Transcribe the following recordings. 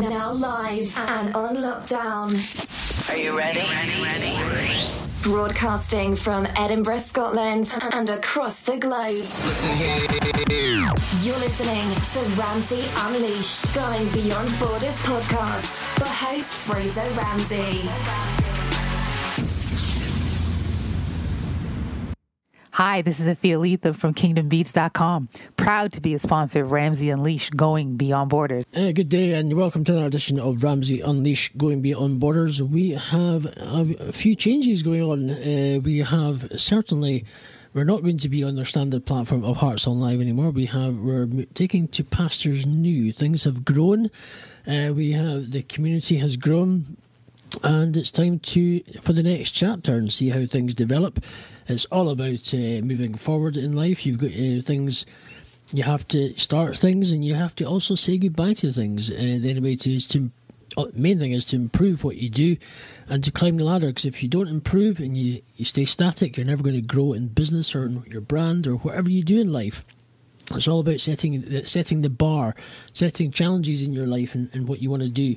Now live and on lockdown. Are you ready? Ready, ready. Broadcasting from Edinburgh, Scotland and across the globe. Listen here. You're listening to Ramsey Unleashed, Going Beyond Borders podcast for host Fraser Ramsey. Hi, this is Afia Letha from KingdomBeats.com. Proud to be a sponsor of Ramsey Unleashed, going beyond borders. Uh, good day, and welcome to another edition of Ramsey Unleashed, going beyond borders. We have a, few changes going on. Uh, we have certainly. We're not going to be on their standard platform of Hearts on Live anymore. We have we're taking to pastures new. Things have grown. Uh, we have the community has grown, and it's time to for the next chapter and see how things develop. It's all about uh, moving forward in life. You've got uh, things. You have to start things, and you have to also say goodbye to things. Uh, the only way to is to uh, main thing is to improve what you do and to climb the ladder. Because if you don't improve and you, you stay static, you're never going to grow in business or in your brand or whatever you do in life. It's all about setting setting the bar, setting challenges in your life and, and what you want to do,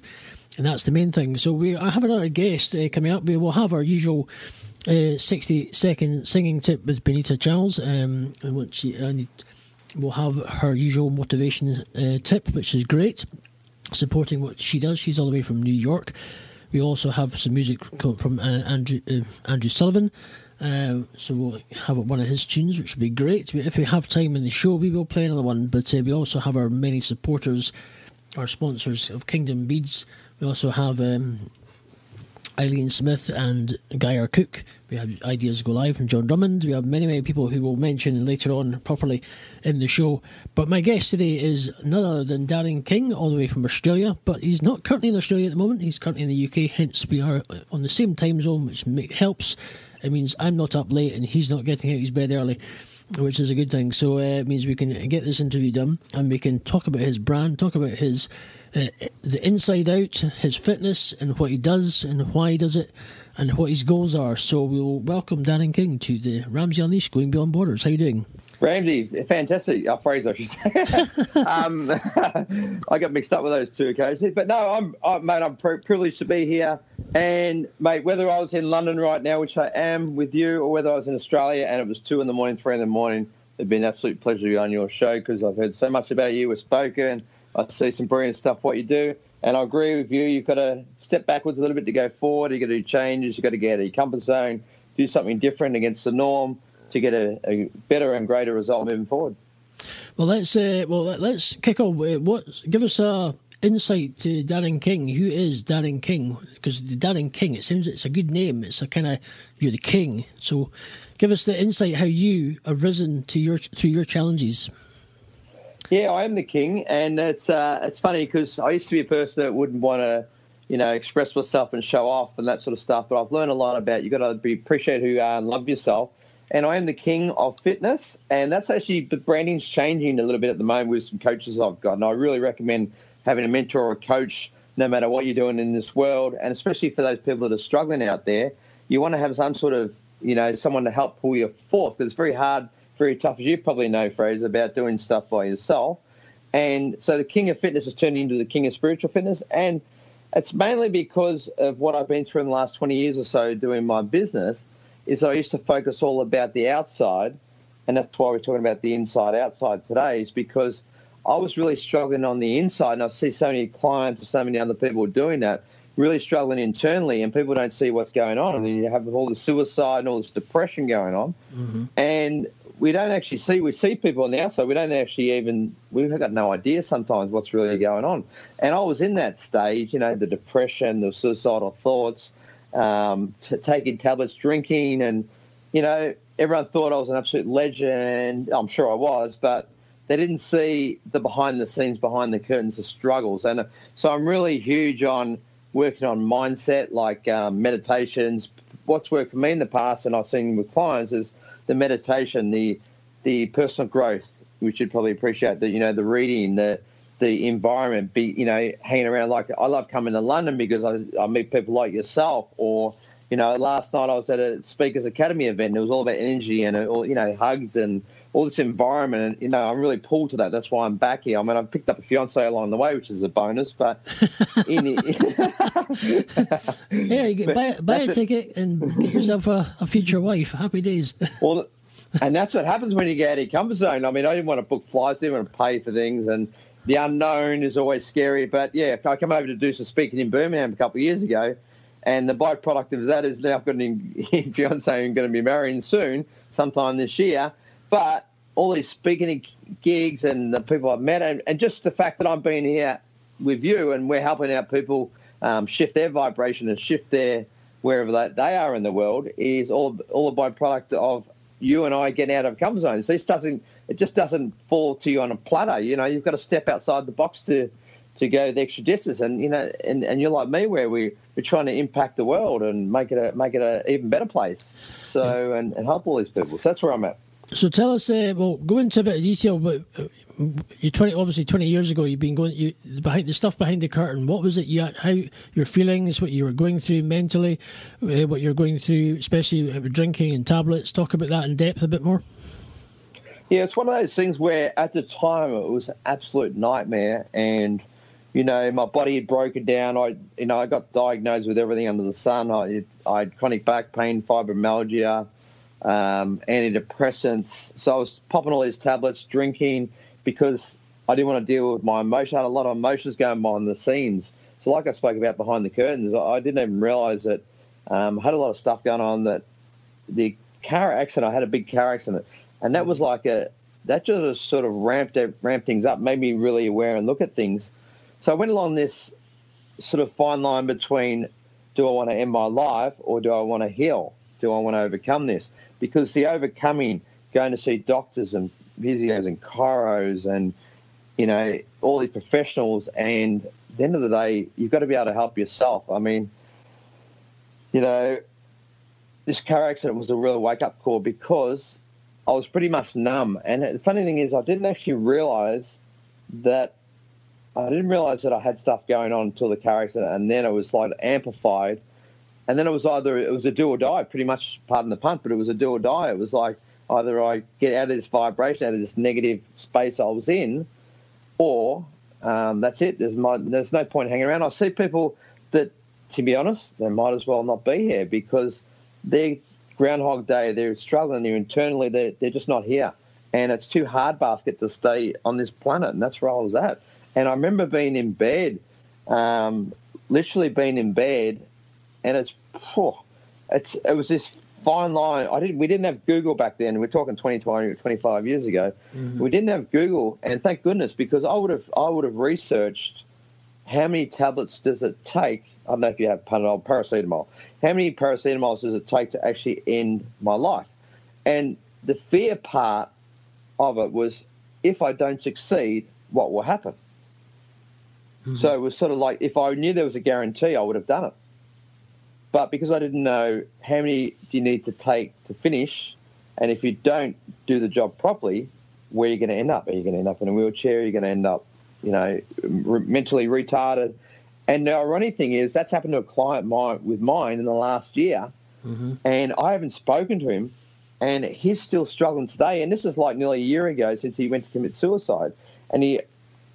and that's the main thing. So we I have another guest uh, coming up. We will have our usual uh, 60 second singing tip with Benita Charles, um, and she will have her usual motivation uh, tip, which is great, supporting what she does. She's all the way from New York. We also have some music from uh, Andrew uh, Andrew Sullivan. Uh, so we'll have one of his tunes, which will be great. If we have time in the show, we will play another one. But uh, we also have our many supporters, our sponsors of Kingdom Beats. We also have um, Ileane Smith and Guy Cook. We have Ideas Go Live from John Drummond. We have many, many people who will mention later on properly in the show. But my guest today is none other than Darren King, all the way from Australia. But he's not currently in Australia at the moment. He's currently in the UK. Hence, we are on the same time zone, which helps. It means I'm not up late and he's not getting out of his bed early which is a good thing. So uh, it means we can get this interview done and we can talk about his brand, talk about his uh, the inside out, his fitness and what he does and why he does it and what his goals are. So we'll welcome Darren King to the Ramsey Unleashed Going Beyond Borders. How you doing? Ramsey, fantastic uh, Fraser, I should say. um, I got mixed up with those two occasionally, but no, I'm, I, mate, I'm privileged to be here. And mate, whether I was in London right now, which I am with you, or whether I was in Australia and it was two in the morning, three in the morning, it'd been an absolute pleasure to be on your show because I've heard so much about you. We've spoken. I see some brilliant stuff what you do, and I agree with you. You've got to step backwards a little bit to go forward. You've got to do changes. You've got to get out of your comfort zone, do something different against the norm to get a, a better and greater result moving forward. Well, let's uh, well let's kick off. What give us a insight to Darren King. Who is Darren King? Because the Darren King, it seems it's a good name. It's a kind of you're the king. So, give us the insight how you have risen to your through your challenges. Yeah, I am the king, and it's uh, it's funny because I used to be a person that wouldn't want to, you know, express myself and show off and that sort of stuff. But I've learned a lot about you got to be appreciate who you are and love yourself. And I am the king of fitness, and that's actually the branding's changing a little bit at the moment with some coaches I've got, and I really recommend having a mentor or a coach, no matter what you're doing in this world, and especially for those people that are struggling out there. You want to have some sort of, you know, someone to help pull you forth because it's very hard very tough, as you probably know, Fraser, about doing stuff by yourself. And so the king of fitness has turned into the king of spiritual fitness. And it's mainly because of what I've been through in the last 20 years or so doing my business is I used to focus all about the outside. And that's why we're talking about the inside outside today is because I was really struggling on the inside. And I see so many clients and so many other people doing that, really struggling internally. And people don't see what's going on. And you have all the suicide and all this depression going on. Mm-hmm. And we don't actually see we see people on the outside. We don't actually even we've got no idea sometimes what's really going on. And I was in that stage, you know, the depression, the suicidal thoughts, um, t- taking tablets, drinking, and you know, everyone thought I was an absolute legend. I'm sure I was, but they didn't see the behind the scenes, behind the curtains, the struggles. And uh, so I'm really huge on working on mindset, like um, meditations. What's worked for me in the past, and I've seen with clients is the meditation, the the personal growth, we should probably appreciate that. You know, the reading, the the environment, be you know, hanging around. Like I love coming to London because I, I meet people like yourself. Or you know, last night I was at a Speakers Academy event. And it was all about energy and uh, all you know, hugs and all this environment, and you know, I'm really pulled to that. That's why I'm back here. I mean, I've picked up a fiance along the way, which is a bonus, but in, yeah, you get, buy, buy a ticket and get yourself a, a future wife. Happy days. well, and that's what happens when you get out of your comfort zone. I mean, I didn't want to book flights, I didn't want to pay for things, and the unknown is always scary. But yeah, I come over to do some speaking in Birmingham a couple of years ago, and the byproduct of that is now I've got a fiance and going to be marrying soon, sometime this year but all these speaking gigs and the people I've met, and, and just the fact that I'm being here with you and we're helping out people um, shift their vibration and shift their wherever they, they are in the world is all all a byproduct of you and I getting out of comfort zones. This doesn't it just doesn't fall to you on a platter. You know, you've got to step outside the box to to go the extra distance. And you know, and, and you're like me, where we we're trying to impact the world and make it a make it a even better place. So and, and help all these people. So that's where I'm at. So tell us, uh, well, go into a bit of detail. But uh, you twenty, obviously, twenty years ago, you've been going you, behind the stuff behind the curtain. What was it? You how your feelings, what you were going through mentally, uh, what you're going through, especially with drinking and tablets. Talk about that in depth a bit more. Yeah, it's one of those things where at the time it was an absolute nightmare, and you know my body had broken down. I, you know, I got diagnosed with everything under the sun. I, I had chronic back pain, fibromyalgia um, antidepressants. So I was popping all these tablets, drinking because I didn't want to deal with my emotion. I had a lot of emotions going behind the scenes. So, like I spoke about behind the curtains, I didn't even realize that um, I had a lot of stuff going on. That the car accident, I had a big car accident, and that was like a that just sort of ramped ramped things up, made me really aware and look at things. So I went along this sort of fine line between do I want to end my life or do I want to heal? Do I want to overcome this? because the overcoming, going to see doctors and physios and chiros and you know all these professionals, and at the end of the day, you've got to be able to help yourself. I mean, you know, this car accident was a real wake up call because I was pretty much numb. And the funny thing is, I didn't actually realize that I didn't realize that I had stuff going on until the car accident, and then it was like amplified and then it was either it was a do or die, pretty much. Pardon the pun, but it was a do or die. It was like either I get out of this vibration, out of this negative space I was in, or um, that's it. There's my, there's no point hanging around. I see people that, to be honest, they might as well not be here because they're Groundhog Day. They're struggling. They're internally. They're, they're just not here, and it's too hard basket to stay on this planet. And that's where I was at. And I remember being in bed, um, literally being in bed and it's, oh, it's it was this fine line. I didn't. We didn't have Google back then. We're talking 20, 20 25 years ago. Mm-hmm. We didn't have Google, and thank goodness because I would have I would have researched how many tablets does it take. I don't know if you have Panadol, paracetamol. How many paracetamols does it take to actually end my life? And the fear part of it was if I don't succeed, what will happen? Mm-hmm. So it was sort of like if I knew there was a guarantee, I would have done it. But because I didn't know how many do you need to take to finish, and if you don't do the job properly, where are you going to end up? Are you going to end up in a wheelchair? Are you going to end up, you know, mentally retarded? And the ironic thing is that's happened to a client mine, with mine in the last year, mm-hmm. and I haven't spoken to him, and he's still struggling today. And this is like nearly a year ago since he went to commit suicide, and he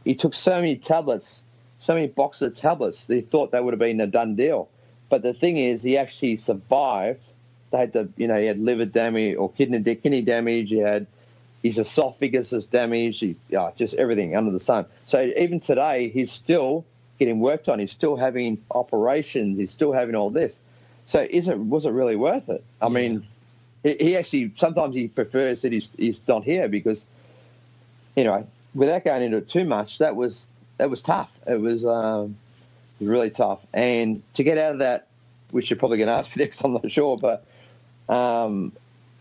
he took so many tablets, so many boxes of tablets. That he thought that would have been a done deal. But the thing is, he actually survived. They had the, you know, he had liver damage or kidney kidney damage. He had his esophagus is damaged. He, yeah, just everything under the sun. So even today, he's still getting worked on. He's still having operations. He's still having all this. So is it was it really worth it? I yeah. mean, he actually sometimes he prefers that he's he's not here because, anyway, without going into it too much, that was that was tough. It was. Um, was really tough. And to get out of that, which you're probably going to ask for next, I'm not sure, but um,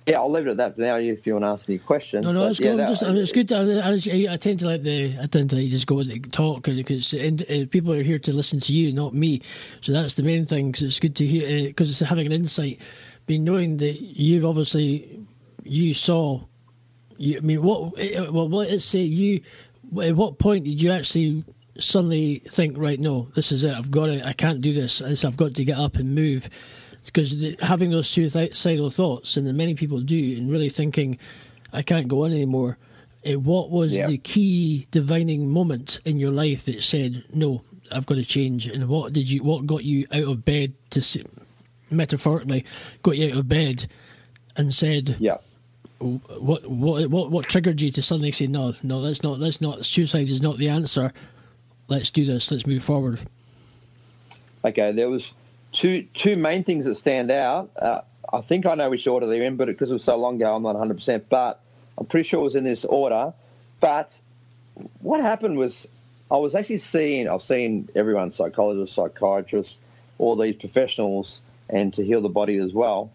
yeah, I'll leave it at that for now. If you want to ask any questions, no, no, it's yeah, good. That, just, it's good. To, I, I, tend to let the I tend to just go and talk because and, uh, people are here to listen to you, not me. So that's the main thing. Because it's good to hear because uh, it's having an insight, being knowing that you've obviously you saw. You, I mean, what? Uh, well, let's say you. At what point did you actually suddenly think, right, no, this is it. I've got to, I can't do this. I've got to get up and move. Because having those suicidal thoughts, and many people do, and really thinking, I can't go on anymore. Uh, what was Yeah. the key divining moment in your life that said, "No, I've got to change"? And what did you? What got you out of bed to, s- metaphorically, got you out of bed and said, Yeah. what what what what triggered you to suddenly say no no that's not that's not suicide is not the answer let's do this let's move forward Okay, there was two two main things that stand out. Uh, I think I know which order they're in, but because it was so long ago, I'm not 100. percent But I'm pretty sure it was in this order. But what happened was I was actually seeing I've seen everyone, psychologists, psychiatrists, all these professionals, and to heal the body as well.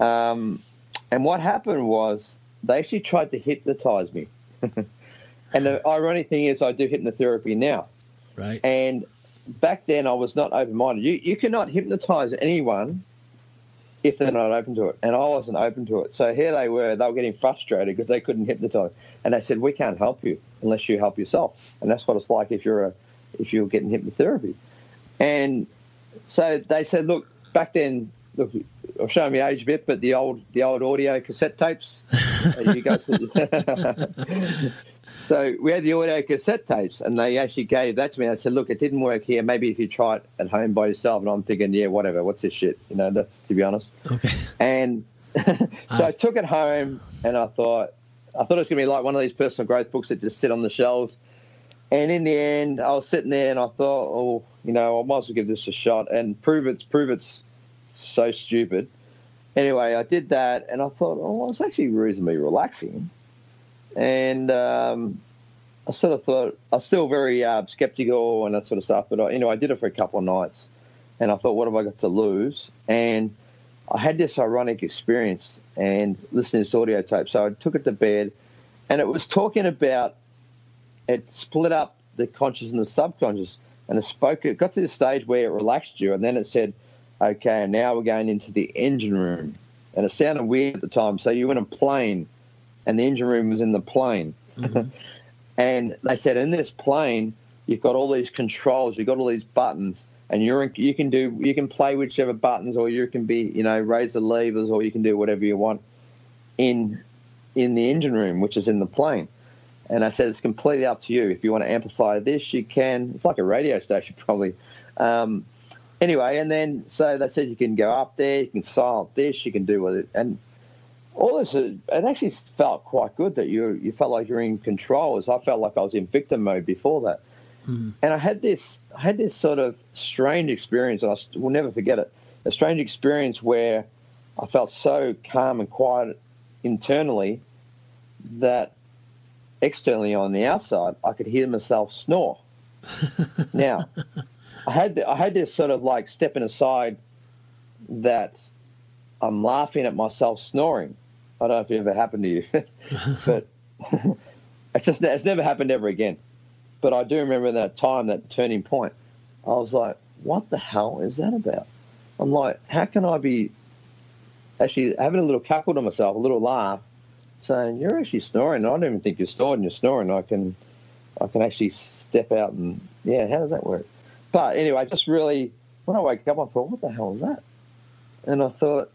Um, and what happened was they actually tried to hypnotize me. and the ironic thing is, I do hypnotherapy now. right And back then, I was not open minded. You, you cannot hypnotize anyone if they're not open to it. And I wasn't open to it. So here they were, they were getting frustrated because they couldn't hypnotize. And they said, We can't help you unless you help yourself. And that's what it's like if you're a if you're getting hypnotherapy. And so they said, Look, back then, look, I'll show me age a bit, but the old the old audio cassette tapes. you guys So we had the audio cassette tapes, and they actually gave that to me. I said, "Look, it didn't work here. Maybe if you try it at home by yourself." And I'm thinking, "Yeah, whatever. What's this shit?" You know, that's to be honest. okay And so uh-huh. I took it home, and I thought, I thought it was going to be like one of these personal growth books that just sit on the shelves. And in the end, I was sitting there, and I thought, "Oh, you know, I might as well give this a shot and prove it's prove it's so stupid." Anyway, I did that, and I thought, "Oh, it's actually reasonably relaxing." And um, I sort of thought I was still very uh, skeptical and that sort of stuff. But I, you know, I did it for a couple of nights, and I thought, what have I got to lose? And I had this ironic experience and listening to this audio tape. So I took it to bed, and it was talking about it split up the conscious and the subconscious, and it spoke. It got to the stage where it relaxed you, and then it said, "Okay, now we're going into the engine room." And it sounded weird at the time. So you were in a plane and the engine room was in the plane. and they said, in this plane, you've got all these controls, you've got all these buttons, and you're in, you can do you can play whichever buttons, or you can be you know raise the levers, or you can do whatever you want in in the engine room, which is in the plane. And I said it's completely up to you. If you want to amplify this, you can. It's like a radio station, probably. Um, anyway, and then so they said you can go up there, you can silence this, you can do with it, and all this. uh, It actually felt quite good that you you felt like you're in control. As I felt like I was in victim mode before that, and I had this I had this sort of strange experience, and I will never forget it. A strange experience where I felt so calm and quiet internally that externally on the outside I could hear myself snore. now, I had the, I had this sort of like stepping aside that I'm laughing at myself snoring. I don't know if it ever happened to you, but it's just it's never happened ever again. But I do remember that time, that turning point. I was like, "What the hell is that about?" I'm like, "How can I be actually having a little cackle to myself, a little laugh, saying you're actually snoring? I don't even think you're snoring. You're snoring. I can, I can actually step out and yeah. How does that work? But anyway, just really when I wake up, I thought, "What the hell is that?" And I thought,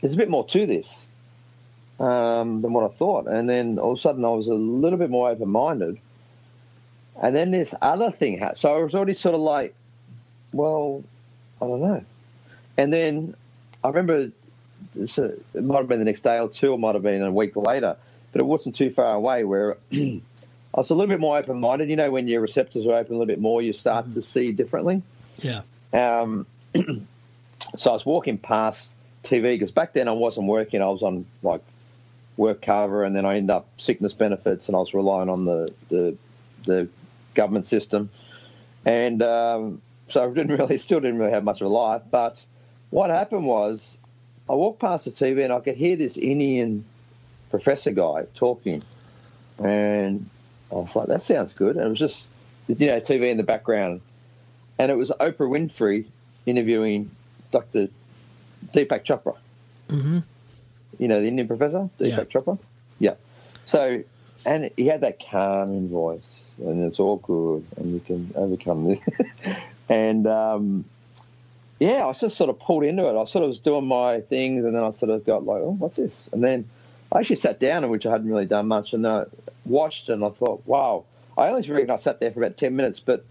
there's a bit more to this um, than what I thought. And then all of a sudden, I was a little bit more open minded. And then this other thing happened. So I was already sort of like, well, I don't know. And then I remember it might have been the next day or two, or might have been a week later, but it wasn't too far away where I was a little bit more open minded. You know, when your receptors are open a little bit more, you start to see differently. yeah Um, so I was walking past TV because back then I wasn't working. I was on like work cover, and then I ended up sickness benefits, and I was relying on the the, the government system, and um, so I didn't really, still didn't really have much of a life. But what happened was, I walked past the TV, and I could hear this Indian professor guy talking, and I was like, "That sounds good." And it was just you know TV in the background, and it was Oprah Winfrey interviewing Dr. Deepak Chopra. hmm You know, the Indian professor, Deepak Yeah. Chopra? Yeah. So, and he had that calming voice, and it's all good, and you can overcome this. and, um, yeah, I was just sort of pulled into it. I sort of was doing my things, and then I sort of got like, oh, what's this? And then I actually sat down, in which I hadn't really done much, and I watched, and I thought, wow. I only reckon I sat there for about ten minutes, but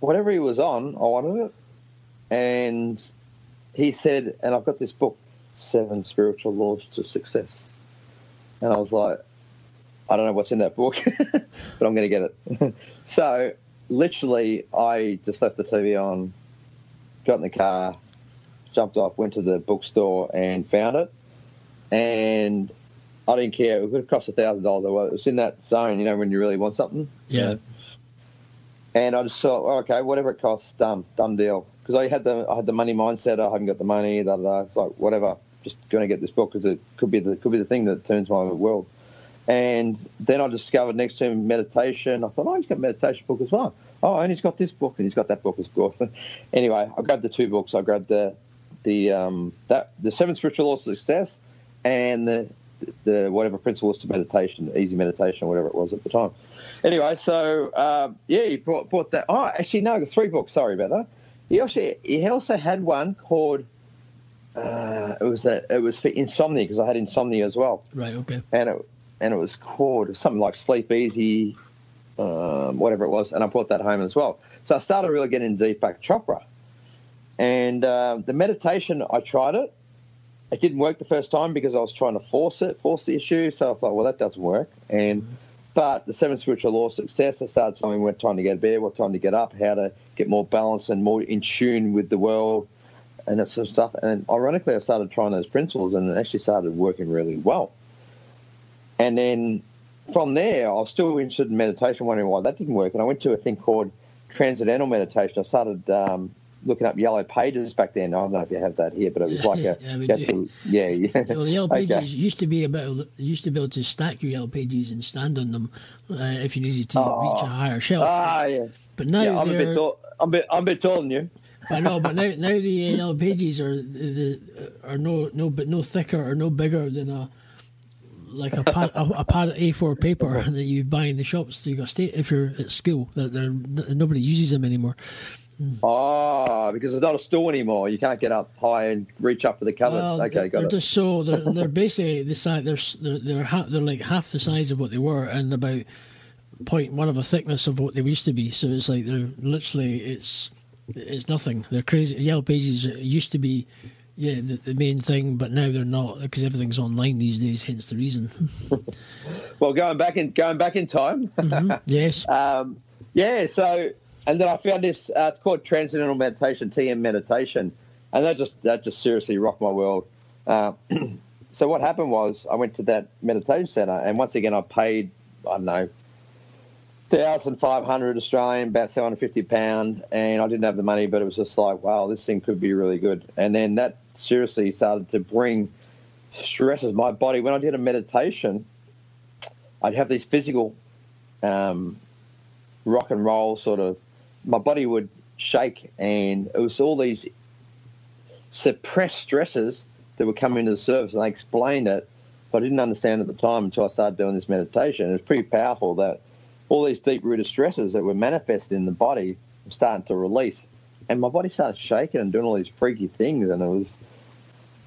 whatever he was on, I wanted it. And he said, and I've got this book, Seven Spiritual Laws to Success. And I was like, I don't know what's in that book, but I'm going to get it. so literally, I just left the TV on, got in the car, jumped off, went to the bookstore and found it. And I didn't care. It would have cost a thousand dollars. It was in that zone, you know, when you really want something. Yeah. And I just thought, okay, whatever it costs, done, done deal. Because I had the I had the money mindset. I haven't got the money. Da. It's like whatever, just going to get this book because it could be the could be the thing that turns my world. And then I discovered next to him meditation. I thought, oh, he's got a meditation book as well. Oh, and he's got this book, and he's got that book as well. anyway, I grabbed the two books. I grabbed the the um, that the Seven Spiritual Laws of Success and the the whatever principles to meditation, easy meditation, whatever it was at the time. Anyway, so um, yeah, he brought, brought that. Oh, actually, no, three books. Sorry about that. He also he also had one called. Uh, it was a, it was for insomnia because I had insomnia as well. Right. Okay. And it and it was called something like Sleep Easy, um, whatever it was, and I brought that home as well. So I started really getting into Deepak Chopra, and uh, the meditation I tried it. It didn't work the first time because I was trying to force it, force the issue. So I thought, well, that doesn't work. And but the seven spiritual laws of success, I started telling me what time to get to bed, what time to get up, how to get more balanced and more in tune with the world, and that sort of stuff. And ironically, I started trying those principles, and it actually started working really well. And then from there, I was still interested in meditation, wondering why that didn't work. And I went to a thing called transcendental meditation. I started um, looking up yellow pages back then. I don't know if you have that here, but it was like a Yeah, we do. to- yeah, yeah. Well, the yellow Okay. pages used to be about used to be able to stack your yellow pages and stand on them uh, if you needed to reach a higher shelf. Ah, yeah. but now yeah, I'm a bit tall. I'm a bit, I'm a bit taller than you. I know, but now now the uh, yellow pages are the are no no but no thicker or no bigger than a like a pad a, a pad of A4 paper that you buy in the shops to go state if you're at school. They're, nobody uses them anymore. Oh, because it's not a store anymore. You can't get up high and reach up for the cupboard. Well, okay, got they're it. just so they're, they're basically the size. They're they're they're, ha- they're like half the size of what they were and about point one of a thickness of what they used to be. So it's like they're literally it's it's nothing. They're crazy. Yellow pages used to be. Yeah, the, the main thing, but now they're not because everything's online these days. Hence the reason. Well, going back in going back in time. Mm-hmm. yes, um, yeah. So, and then I found this. Uh, it's called Transcendental Meditation, TM Meditation, and that just that just seriously rocked my world. Uh, so what happened was I went to that meditation center, and once again I paid I don't know thousand five hundred Australian, about seven hundred fifty pound, and I didn't have the money, but it was just like wow, this thing could be really good. And then that seriously started to bring stresses my body when I did a meditation. I'd have these physical um, rock and roll sort of. My body would shake, and it was all these suppressed stresses that were coming to the surface. And I explained it, but I didn't understand at the time until I started doing this meditation. It was pretty powerful that all these deep rooted stresses that were manifested in the body were starting to release, and my body started shaking and doing all these freaky things, and it was.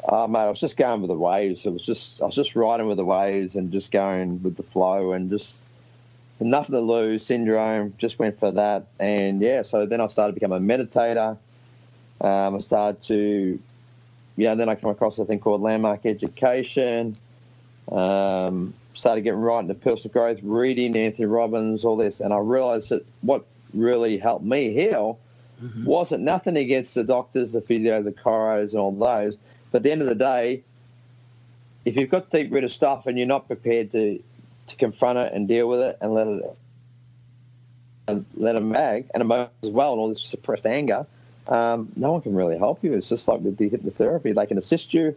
Oh, mate, I was just going with the waves. It was just, I was just riding with the waves and just going with the flow and just nothing to lose syndrome. Just went for that, and yeah. So then I started to become a meditator. Um, I started to, yeah. Then I come across a thing called landmark education. Um, started getting right into personal growth, reading Anthony Robbins, all this, and I realised that what really helped me heal wasn't nothing against the doctors, the physio, the chiros, and all those. But at the end of the day, if you've got deep rooted stuff and you're not prepared to to confront it and deal with it and let it and let it mag and emotions as well and all this suppressed anger, um, no one can really help you. It's just like with the hypnotherapy; they can assist you,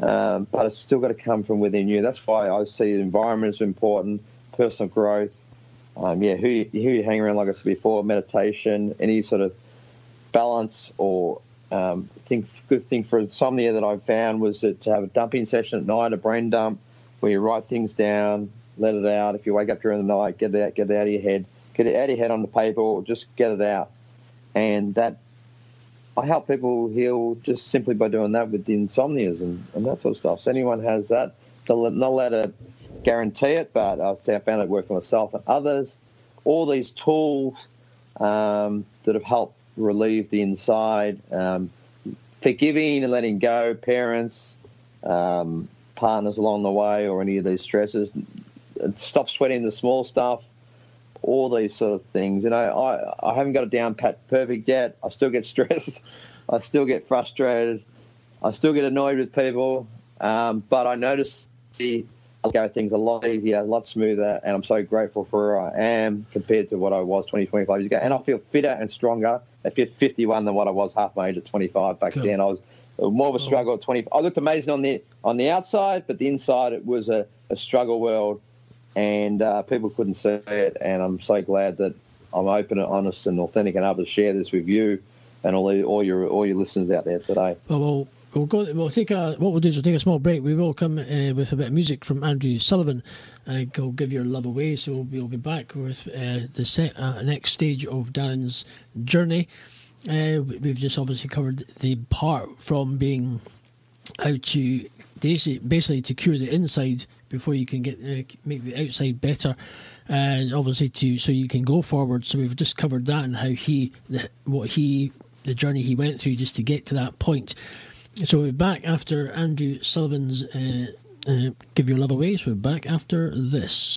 um, but it's still got to come from within you. That's why I see environment is important, personal growth. Um, yeah, who you, who you hang around, like I said before, meditation, any sort of balance or um, think good thing for insomnia that I found was that to have a dumping session at night, a brain dump, where you write things down, let it out. If you wake up during the night, get it out, get it out of your head, get it out of your head on the paper, or just get it out. And that I help people heal just simply by doing that with the insomnias and, and that sort of stuff. So anyone has that, they'll not let it guarantee it, but I say I found it working for myself and others. All these tools um, that have helped relieve the inside, um, forgiving and letting go, parents, um, partners along the way, or any of these stresses. Stop sweating the small stuff. All these sort of things. You know, I, I haven't got it down pat perfect yet. I still get stressed. I still get frustrated. I still get annoyed with people. Um, but I notice the go things a lot easier, a lot smoother, and I'm so grateful for where I am compared to what I was 20, 25 years ago. And I feel fitter and stronger at 51 than what I was half my age at 25 back cool. then. I was more of a struggle at 20. I looked amazing on the on the outside, but the inside it was a, a struggle world, and uh, people couldn't see it. And I'm so glad that I'm open and honest and authentic and able to share this with you and all all your all your listeners out there today. Well, we'll We'll go. We'll take a. What we'll do is we'll take a small break. We will come uh, with a bit of music from Andrew Sullivan. and will give your love away. So we'll be, we'll be back with uh, the set, uh, next stage of Darren's journey. Uh, we've just obviously covered the part from being out to basically to cure the inside before you can get uh, make the outside better and obviously to so you can go forward so we've just covered that and how he the, what he the journey he went through just to get to that point so we're back after Andrew Sullivan's uh, uh, Give Your Love Away. So we're back after this.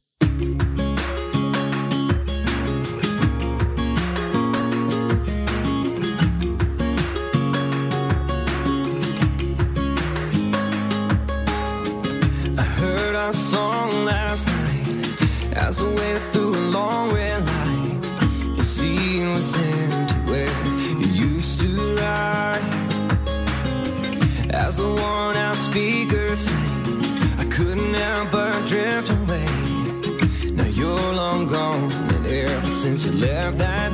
Left that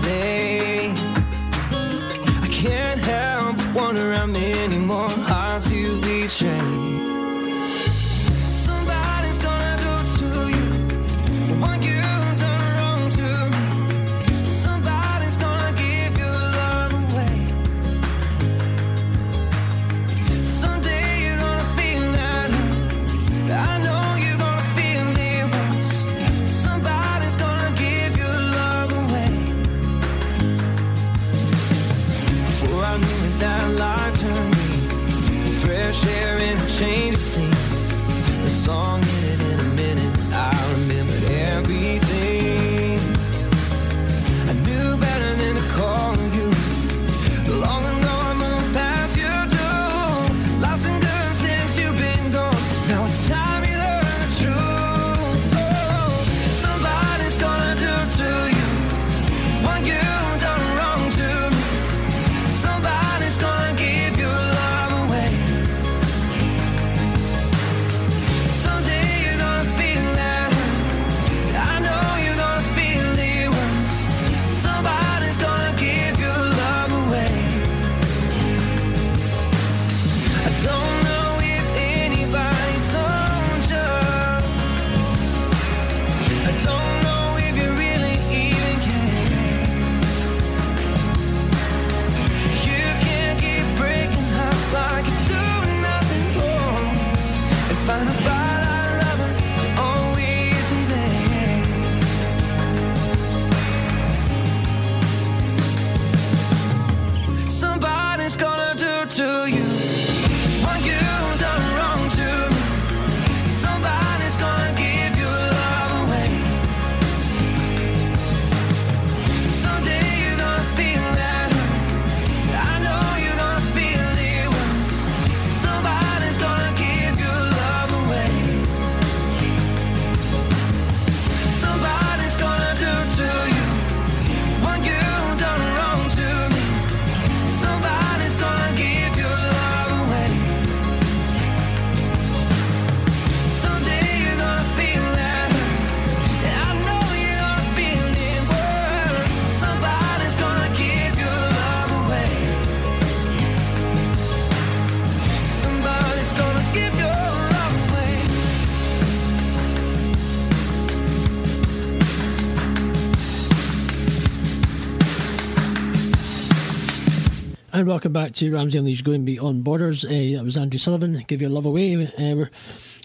And welcome back to Ramsey Unleashed Going Beyond Borders. Uh, that was Andrew Sullivan. Give your love away. Uh,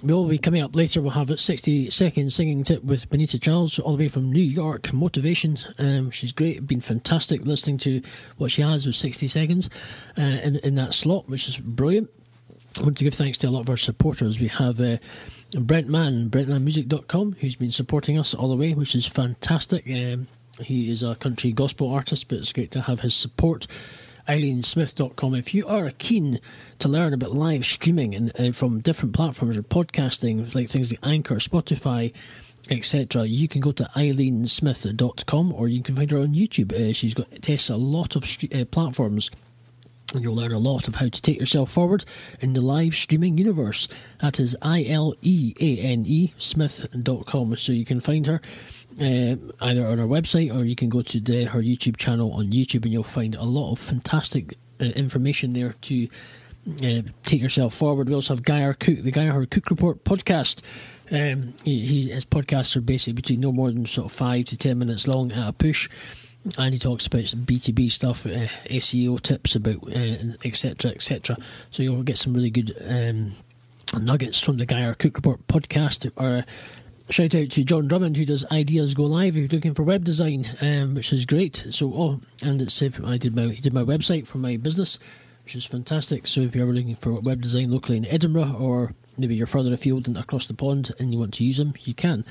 we will be coming up later. We'll have a 60 second singing tip with Benita Charles, all the way from New York. Motivation. Um, she's great. Been fantastic listening to what she has with 60 seconds uh, in, in that slot, which is brilliant. I want to give thanks to a lot of our supporters. We have uh, Brent Mann, BrentMannMusic.com, who's been supporting us all the way, which is fantastic. Um, he is a country gospel artist, but it's great to have his support. IleaneSmith.com. If you are keen to learn about live streaming and uh, from different platforms or podcasting, like things like Anchor, Spotify, etc., you can go to IleaneSmith.com or you can find her on YouTube. Uh, she's got tests a lot of uh, platforms and you'll learn a lot of how to take yourself forward in the live streaming universe. That is I L E A N E Smith.com. So you can find her uh, either on our website or you can go to the, her YouTube channel on YouTube and you'll find a lot of fantastic uh, information there to uh, take yourself forward. We also have Guy R. Cook, the Guy R. Cook Report podcast. Um, he, he, his podcasts are basically between no more than sort of five to ten minutes long at a push and he talks about some B2B stuff, uh, SEO tips about etc. Uh, etc. Et so you'll get some really good um, nuggets from the Guy R. Cook Report podcast. Or shout out to John Drummond who does Ideas Go Live. If you're looking for web design, um, which is great. So oh, and it's if I did my he did my website for my business, which is fantastic. So if you're ever looking for web design locally in Edinburgh or maybe you're further afield and across the pond and you want to use them, you can.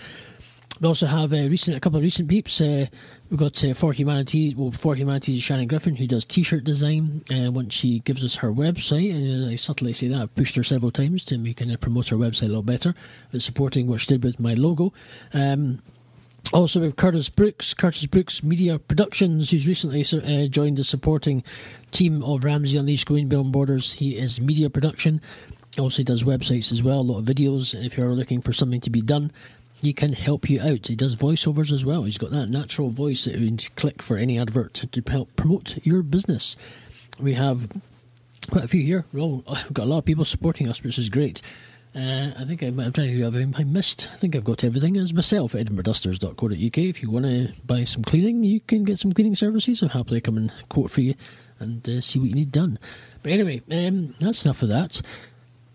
We also have uh, recent a couple of recent peeps. Uh, we've got uh, For Humanities. Well, For Humanities Shannon Griffin, who does T-shirt design. Uh, once she gives us her website, and I subtly say that I've pushed her several times to make her promote her website a little better, but supporting what she did with my logo. Um, also, we have Curtis Brooks, Curtis Brooks Media Productions, who's recently uh, joined the supporting team of Ramsey Unleashed Going Beyond Borders. He is media production. Also, does websites as well, a lot of videos. If you're looking for something to be done, he can help you out. He does voiceovers as well. He's got that natural voice that you can click for any advert to help promote your business. We have quite a few here. We've got a lot of people supporting us, which is great. Uh, I think I'm, I'm, trying to have I missed. I think I've got everything as myself. EdinburghDusters.co.uk. If you want to buy some cleaning, you can get some cleaning services. I'll happily come and quote for you and uh, see what you need done. But anyway, um, that's enough of that.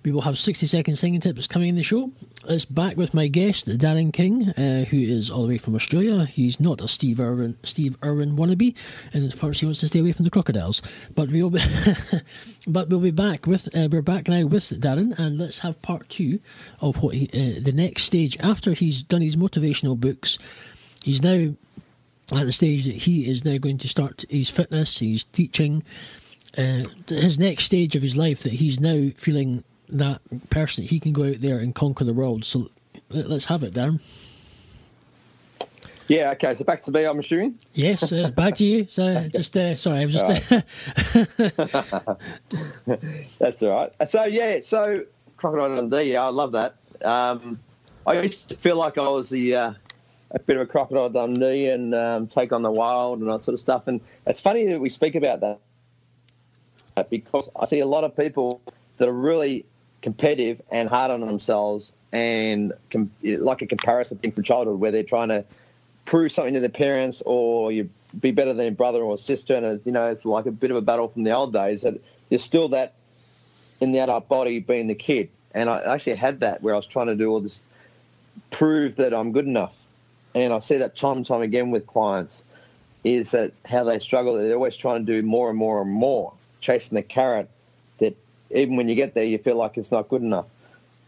We will have 60 second singing tips coming in the show. It's back with my guest, Darren King, uh, who is all the way from Australia. He's not a Steve Irwin, Steve Irwin wannabe, and first he wants to stay away from the crocodiles. But we'll be, but we'll be back with, uh, we're back now with Darren, and let's have part two of what he, uh, the next stage after he's done his motivational books. He's now at the stage that he is now going to start his fitness, he's teaching. Uh, his next stage of his life that he's now feeling that person, he can go out there and conquer the world. So let's have it, Darren. Yeah, okay. So back to me, I'm assuming. Yes, uh, back to you. So okay. just uh, sorry, I was just. All That's all right. So yeah, so Crocodile Dundee. Yeah, I love that. Um, I used to feel like I was the uh, a bit of a Crocodile Dundee and um, take on the wild and that sort of stuff. And it's funny that we speak about that because I see a lot of people that are really competitive and hard on themselves and com- like a comparison thing from childhood where they're trying to prove something to their parents or you be better than your brother or sister and you know it's like a bit of a battle from the old days that there's still that in the adult body being the kid. And I actually had that where I was trying to do all this prove that I'm good enough. And I see that time and time again with clients is that how they struggle. They're always trying to do more and more and more chasing the carrot even when you get there, you feel like it's not good enough.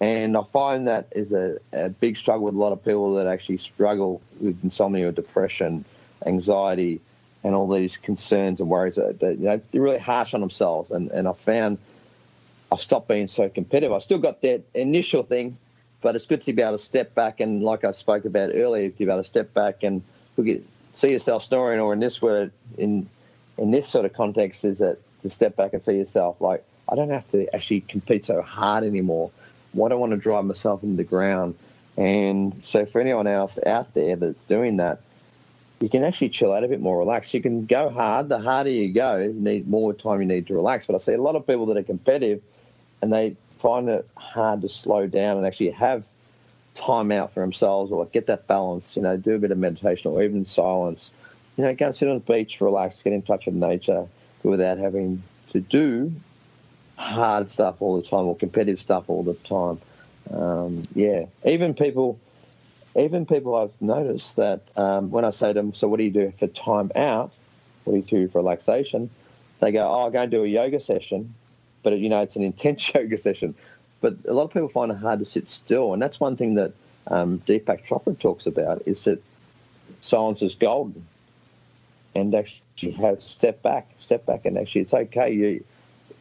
And I find that is a, a big struggle with a lot of people that actually struggle with insomnia or depression, anxiety, and all these concerns and worries. That, that you know, they're really harsh on themselves. And, and I found I stopped being so competitive. I still got that initial thing, but it's good to be able to step back and, like I spoke about earlier, to be able to step back and look at, see yourself snoring, or in this word, in in this sort of context, is that to step back and see yourself like I don't have to actually compete so hard anymore. Why do I want to drive myself into the ground? And so, for anyone else out there that's doing that, you can actually chill out a bit more relaxed. You can go hard. The harder you go, you need more time you need to relax. But I see a lot of people that are competitive and they find it hard to slow down and actually have time out for themselves or get that balance, you know, do a bit of meditation or even silence. You know, go sit on the beach, relax, get in touch with nature without having to do hard stuff all the time or competitive stuff all the time. Um, yeah, even people, even people I've noticed that um, when I say to them, "So what do you do for time out? What do you do for relaxation?" They go, "Oh, I go and do a yoga session," but you know it's an intense yoga session. But a lot of people find it hard to sit still, and that's one thing that um, Deepak Chopra talks about is that silence is golden, and actually have to step back, step back, and actually it's okay. You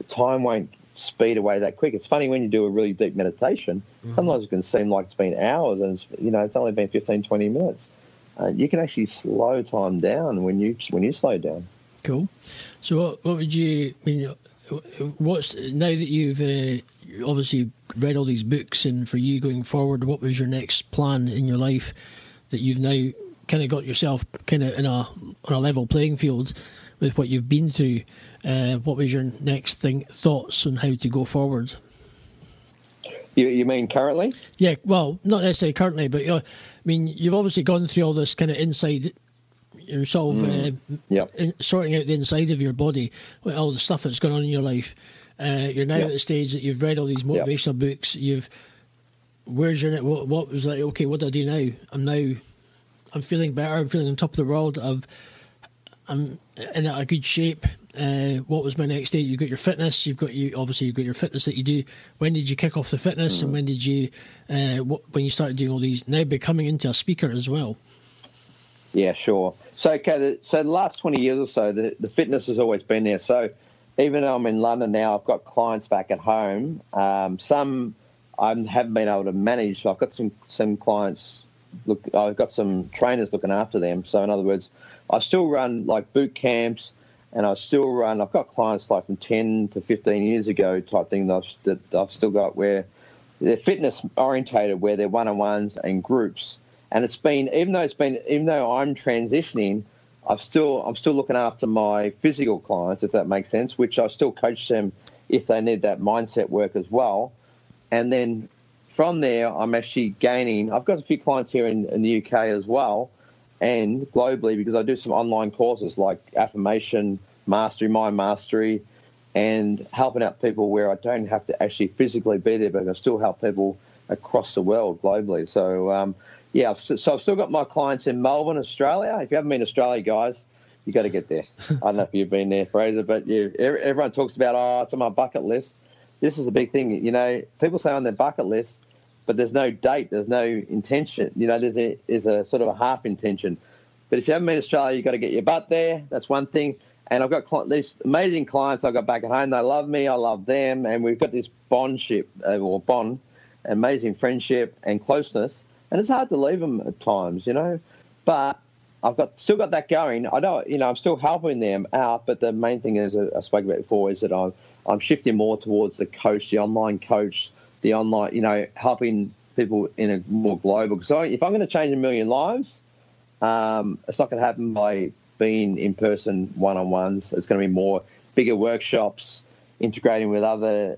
time won't speed away that quick. It's funny when you do a really deep meditation, mm-hmm. sometimes it can seem like it's been hours and it's, you know, it's only been 15, 20 minutes. Uh, you can actually slow time down when you when you slow down. Cool. So, what, what would you I mean? What's now that you've uh, obviously read all these books, and for you going forward, what was your next plan in your life that you've now kind of got yourself kind of in a on a level playing field with what you've been through? Uh, what was your next thing thoughts on how to go forward? You, you mean currently? Yeah, well, not necessarily currently, but uh, I mean, you've obviously gone through all this kind of inside, of mm. uh, yep. in, sorting out the inside of your body, all the stuff that's going on in your life. Uh, you're now yep. at the stage that you've read all these motivational yep. books. You've where's your what, what was like? Okay, what do I do now? I'm now I'm feeling better. I'm feeling on top of the world. I've I'm in a good shape. Uh, what was my next day? You've got your fitness. You've got you obviously you've got your fitness that you do. When did you kick off the fitness, mm. and when did you uh, what, when you started doing all these? Now becoming into a speaker as well. Yeah, sure. So okay, the, so the last twenty years or so, the, the fitness has always been there. So even though I'm in London now, I've got clients back at home. Um, some I haven't been able to manage. So I've got some some clients. Look, I've got some trainers looking after them. So in other words, I still run like boot camps and I still run. I've got clients like from ten to fifteen years ago type thing that I've, that I've still got where they're fitness orientated, where they're one on ones and groups. And it's been even though it's been even though I'm transitioning, I've still I'm still looking after my physical clients, if that makes sense. Which I still coach them if they need that mindset work as well. And then from there, I'm actually gaining. I've got a few clients here in, in the UK as well and globally because I do some online courses like affirmation mastery, mind mastery, and helping out people where I don't have to actually physically be there, but I still help people across the world globally. So, um, yeah, so I've still got my clients in Melbourne, Australia. If you haven't been to Australia, guys, you got to get there. I don't know if you've been there, Fraser, but you, everyone talks about, oh, it's on my bucket list. This is a big thing. You know, people say on their bucket list, but there's no date, there's no intention. You know, there's a, there's a sort of a half intention. But if you haven't been to Australia, you've got to get your butt there. That's one thing. And I've got these amazing clients I've got back at home. They love me, I love them, and we've got this bondship uh, or bond, amazing friendship and closeness. And it's hard to leave them at times, you know. But I've got still got that going. I know, you know, I'm still helping them out. But the main thing is, uh, I spoke about before, is that I'm I'm shifting more towards the coach, the online coach, the online, you know, helping people in a more global. So if I'm going to change a million lives, um, it's not going to happen by being in person one on ones. It's going to be more bigger workshops, integrating with other,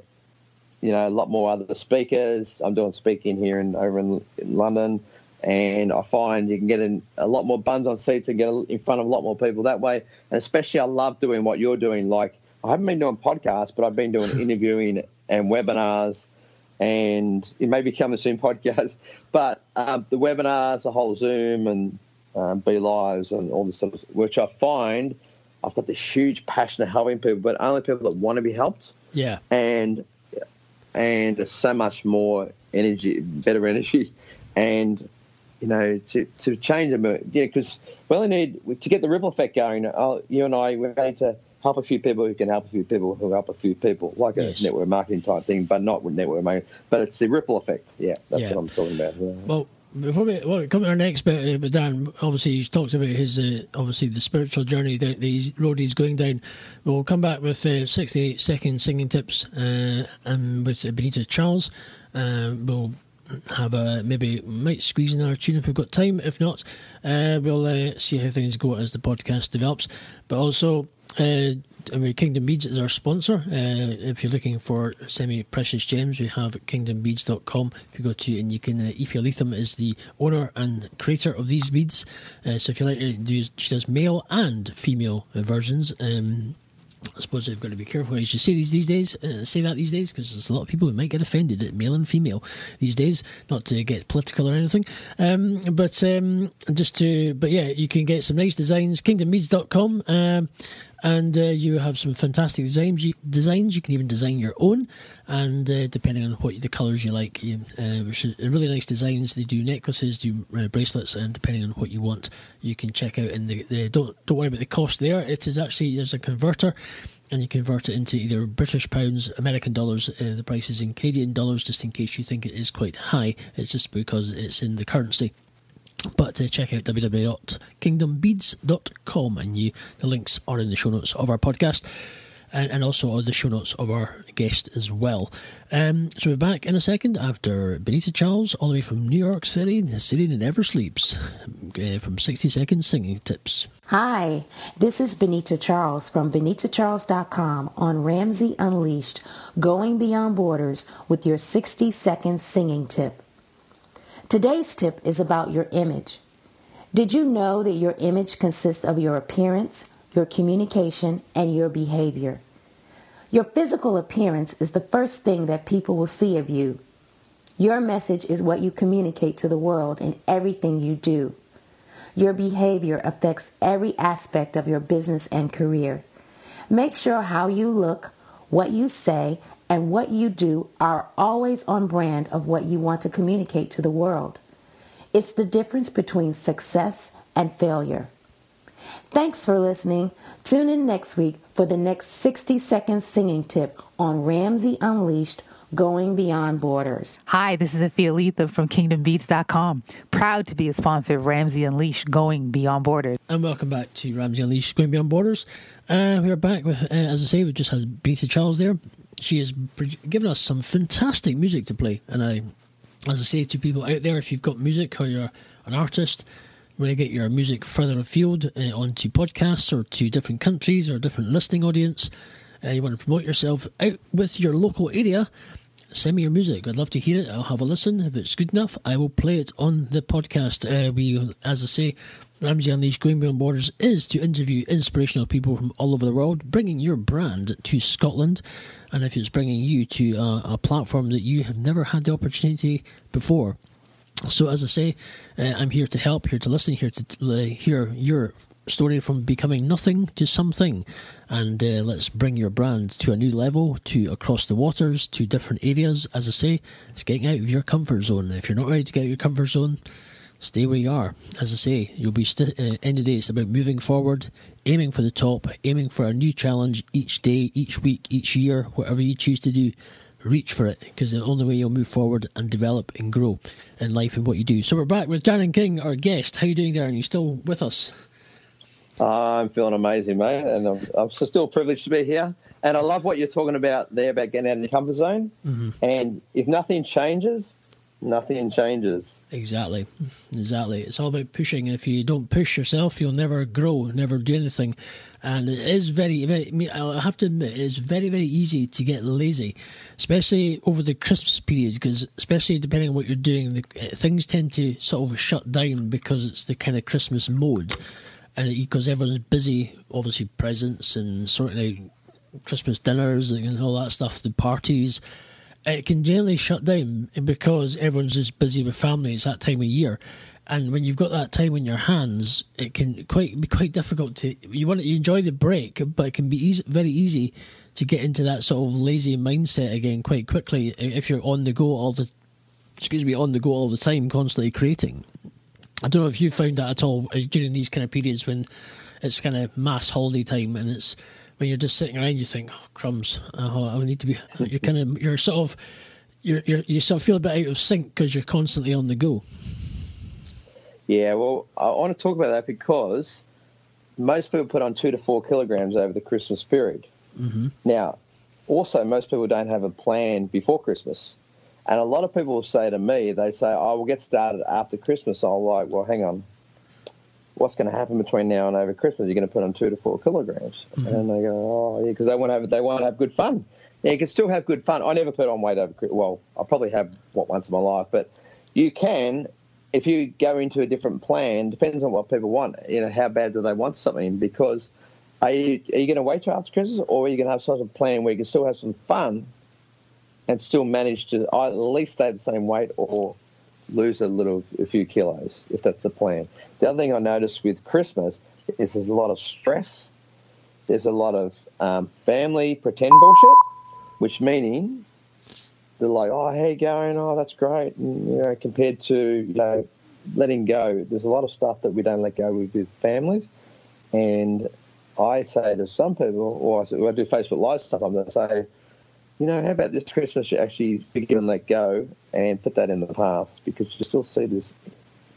you know, a lot more other speakers. I'm doing speaking here in over in, in London, and I find you can get in a lot more buns on seats and get in front of a lot more people that way. And especially, I love doing what you're doing. Like I haven't been doing podcasts, but I've been doing interviewing and webinars and it may become a soon podcast. But um, the webinars, the whole Zoom and um, BeLives and all this stuff, which I find I've got this huge passion of helping people, but only people that want to be helped. Yeah. And and there's so much more energy, better energy, and you know to to change them. Yeah, because we only need to get the ripple effect going. I'll, you and I we're going to help a few people who can help a few people who help a few people, like a network marketing type thing, but not with network marketing. But it's the ripple effect. Yeah, that's yeah. what I'm talking about. Yeah. Well, before we well, come to our next bit, uh, but Dan, obviously he's talked about his uh, obviously the spiritual journey that the road he's going down. We'll come back with uh, 68 second singing tips uh, and with Benita Charles. Uh, we'll have a maybe might squeeze in our tune if we've got time. If not, uh, we'll see how things go as the podcast develops. But also uh, I mean, Kingdom Beads is our sponsor. Uh, if you're looking for semi precious gems, we have kingdombeads.com. If you go to and you can, uh, Aoife Leatham is the owner and creator of these beads. Uh, so if you like, uh, she does male and female versions. Um, I suppose they've got to be careful as you say these these days. Uh, say that these days because there's a lot of people who might get offended at male and female these days. Not to get political or anything, um, but um, just to. But yeah, you can get some nice designs. KingdomBeads.com. Um, and uh, you have some fantastic designs. You, designs you can even design your own, and uh, depending on what the colours you like, you, uh, which is really nice designs. They do necklaces, do uh, bracelets, and depending on what you want, you can check out. And the, the, don't don't worry about the cost there. It is actually there's a converter. And you convert it into either British pounds, American dollars. Uh, the price is in Canadian dollars, just in case you think it is quite high. It's just because it's in the currency. But uh, check out www.kingdombeads.com and you the links are in the show notes of our podcast and, and also on the show notes of our guest as well. Um, so we're back in a second after Benita Charles, all the way from New York City, the city that never sleeps, uh, from 60 Seconds Singing Tips. Hi, this is Benita Charles from BenitaCharles.com on Ramsey Unleashed, going beyond borders with your 60 second singing tip. Today's tip is about your image. Did you know that your image consists of your appearance, your communication, and your behavior? Your physical appearance is the first thing that people will see of you. Your message is what you communicate to the world in everything you do. Your behavior affects every aspect of your business and career. Make sure how you look, what you say, and what you do are always on brand of what you want to communicate to the world. It's the difference between success and failure. Thanks for listening. Tune in next week for the next 60 second singing tip on Ramsey Unleashed Going Beyond Borders. Hi, this is Afia Letha from KingdomBeats.com. Proud to be a sponsor of Ramsey Unleashed Going Beyond Borders. And welcome back to Ramsey Unleashed Going Beyond Borders. Uh, we're back with, uh, as I say, we just had Benita Charles there. She has given us some fantastic music to play. And I, as I say to people out there, if you've got music or you're an artist, want to get your music further afield uh, onto podcasts or to different countries or different listening audience, uh, you want to promote yourself out with your local area, send me your music. I'd love to hear it. I'll have a listen. If it's good enough, I will play it on the podcast. Uh, we, as I say, Ramsey Unleashed Going Beyond Borders is to interview inspirational people from all over the world, bringing your brand to Scotland. And if it's bringing you to a, a platform that you have never had the opportunity before. So, as I say, uh, I'm here to help, here to listen, here to uh, hear your story from becoming nothing to something. And uh, let's bring your brand to a new level, to across the waters, to different areas. As I say, it's getting out of your comfort zone. If you're not ready to get out of your comfort zone, stay where you are. As I say, you'll be st- uh, end of the day. It's about moving forward, aiming for the top, aiming for a new challenge each day, each week, each year, whatever you choose to do. Reach for it because the only way you'll move forward and develop and grow in life and what you do. So we're back with Darren King, our guest. How you doing, Darren? You still with us? I'm feeling amazing, mate, and I'm, I'm still privileged to be here. And I love what you're talking about there about getting out of your comfort zone. Mm-hmm. And if nothing changes, nothing changes. Exactly, exactly. It's all about pushing. If you don't push yourself, you'll never grow, never do anything. And it is very, very. I, have to admit, it's very, very easy to get lazy, especially over the Christmas period. Because especially depending on what you're doing, the, eh, things tend to sort of shut down because it's the kind of Christmas mode, and because everyone's busy, obviously presents and sorting out Christmas dinners and all that stuff, the parties it can generally shut down because everyone's just busy with family. It's that time of year, and when you've got that time in your hands, it can quite be quite difficult to. You want to you enjoy the break, but it can be easy, very easy to get into that sort of lazy mindset again quite quickly if you're on the go all the. Excuse me, on the go all the time, constantly creating. I don't know if you found that at all uh, during these kind of periods when it's kind of mass holiday time and it's when you're just sitting around, you think, oh, crumbs, oh, I need to be. You're kind of, you're sort of, you're, you're you sort of feel a bit out of sync because you're constantly on the go. Yeah, well, I want to talk about that because most people put on two to four kilograms over the Christmas period. Mm-hmm. Now, also, most people don't have a plan before Christmas. And a lot of people will say to me, they say, oh, we'll get started after Christmas. I'm like, well, hang on. What's going to happen between now and over Christmas? You're going to put on two to four kilograms. Mm-hmm. And they go, oh, yeah, because they want to have they want to have good fun. Yeah, you can still have good fun. I never put on weight over. Well, I probably have what once in my life, but you can if you go into a different plan. Depends on what people want. You know, how bad do they want something? Because are you, are you going to wait till after Christmas, or are you going to have such a plan where you can still have some fun and still manage to at least stay the same weight or lose a little, a few kilos, if that's the plan. The other thing I noticed with Christmas is there's a lot of stress. There's a lot of um, family pretend bullshit, which meaning they're like, "Oh, how you going? Oh, that's great." And, you know, compared to you know letting go, there's a lot of stuff that we don't let go with with families. And I say to some people, or I, say, I do Facebook Live stuff, I'm going to say, you know, how about this Christmas you actually forgive and let go and put that in the past because you still see this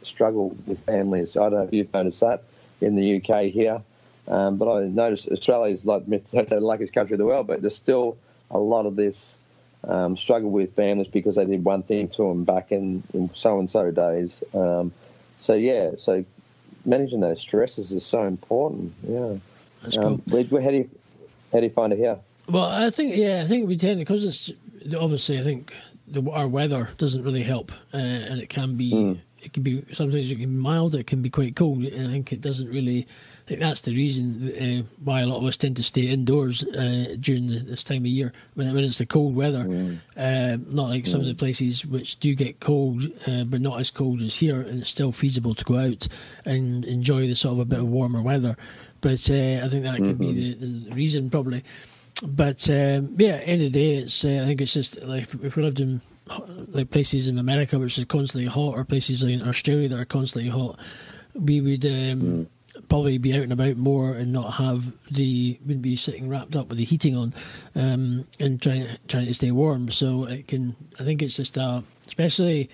struggle with families. I don't know if you've noticed that in the UK here, um, but I noticed Australia is like the luckiest country in the world, but there's still a lot of this um, struggle with families because they did one thing to them back in, in so and so days. Um, so yeah, so managing those stresses is so important. Yeah. That's cool. Where, where, how do you how do you find it here? Well, I think yeah, I think we tend to, because it's obviously I think the, our weather doesn't really help, uh, and it can be Mm. it can be sometimes it can be mild, it can be quite cold, and I think it doesn't really. I think that's the reason uh, why a lot of us tend to stay indoors uh, during the, this time of year when, when it's the cold weather. Uh, not like some of the places which do get cold, uh, but not as cold as here, and it's still feasible to go out and enjoy the sort of a bit of warmer weather. But uh, I think that could be the, the reason probably. But um, yeah, end of the day, it's uh, I think it's just like if, if we lived in like places in America which is constantly hot, or places like in Australia that are constantly hot, we would um, probably be out and about more and not have the would be sitting wrapped up with the heating on um, and trying trying to stay warm. So it can I think it's just uh, especially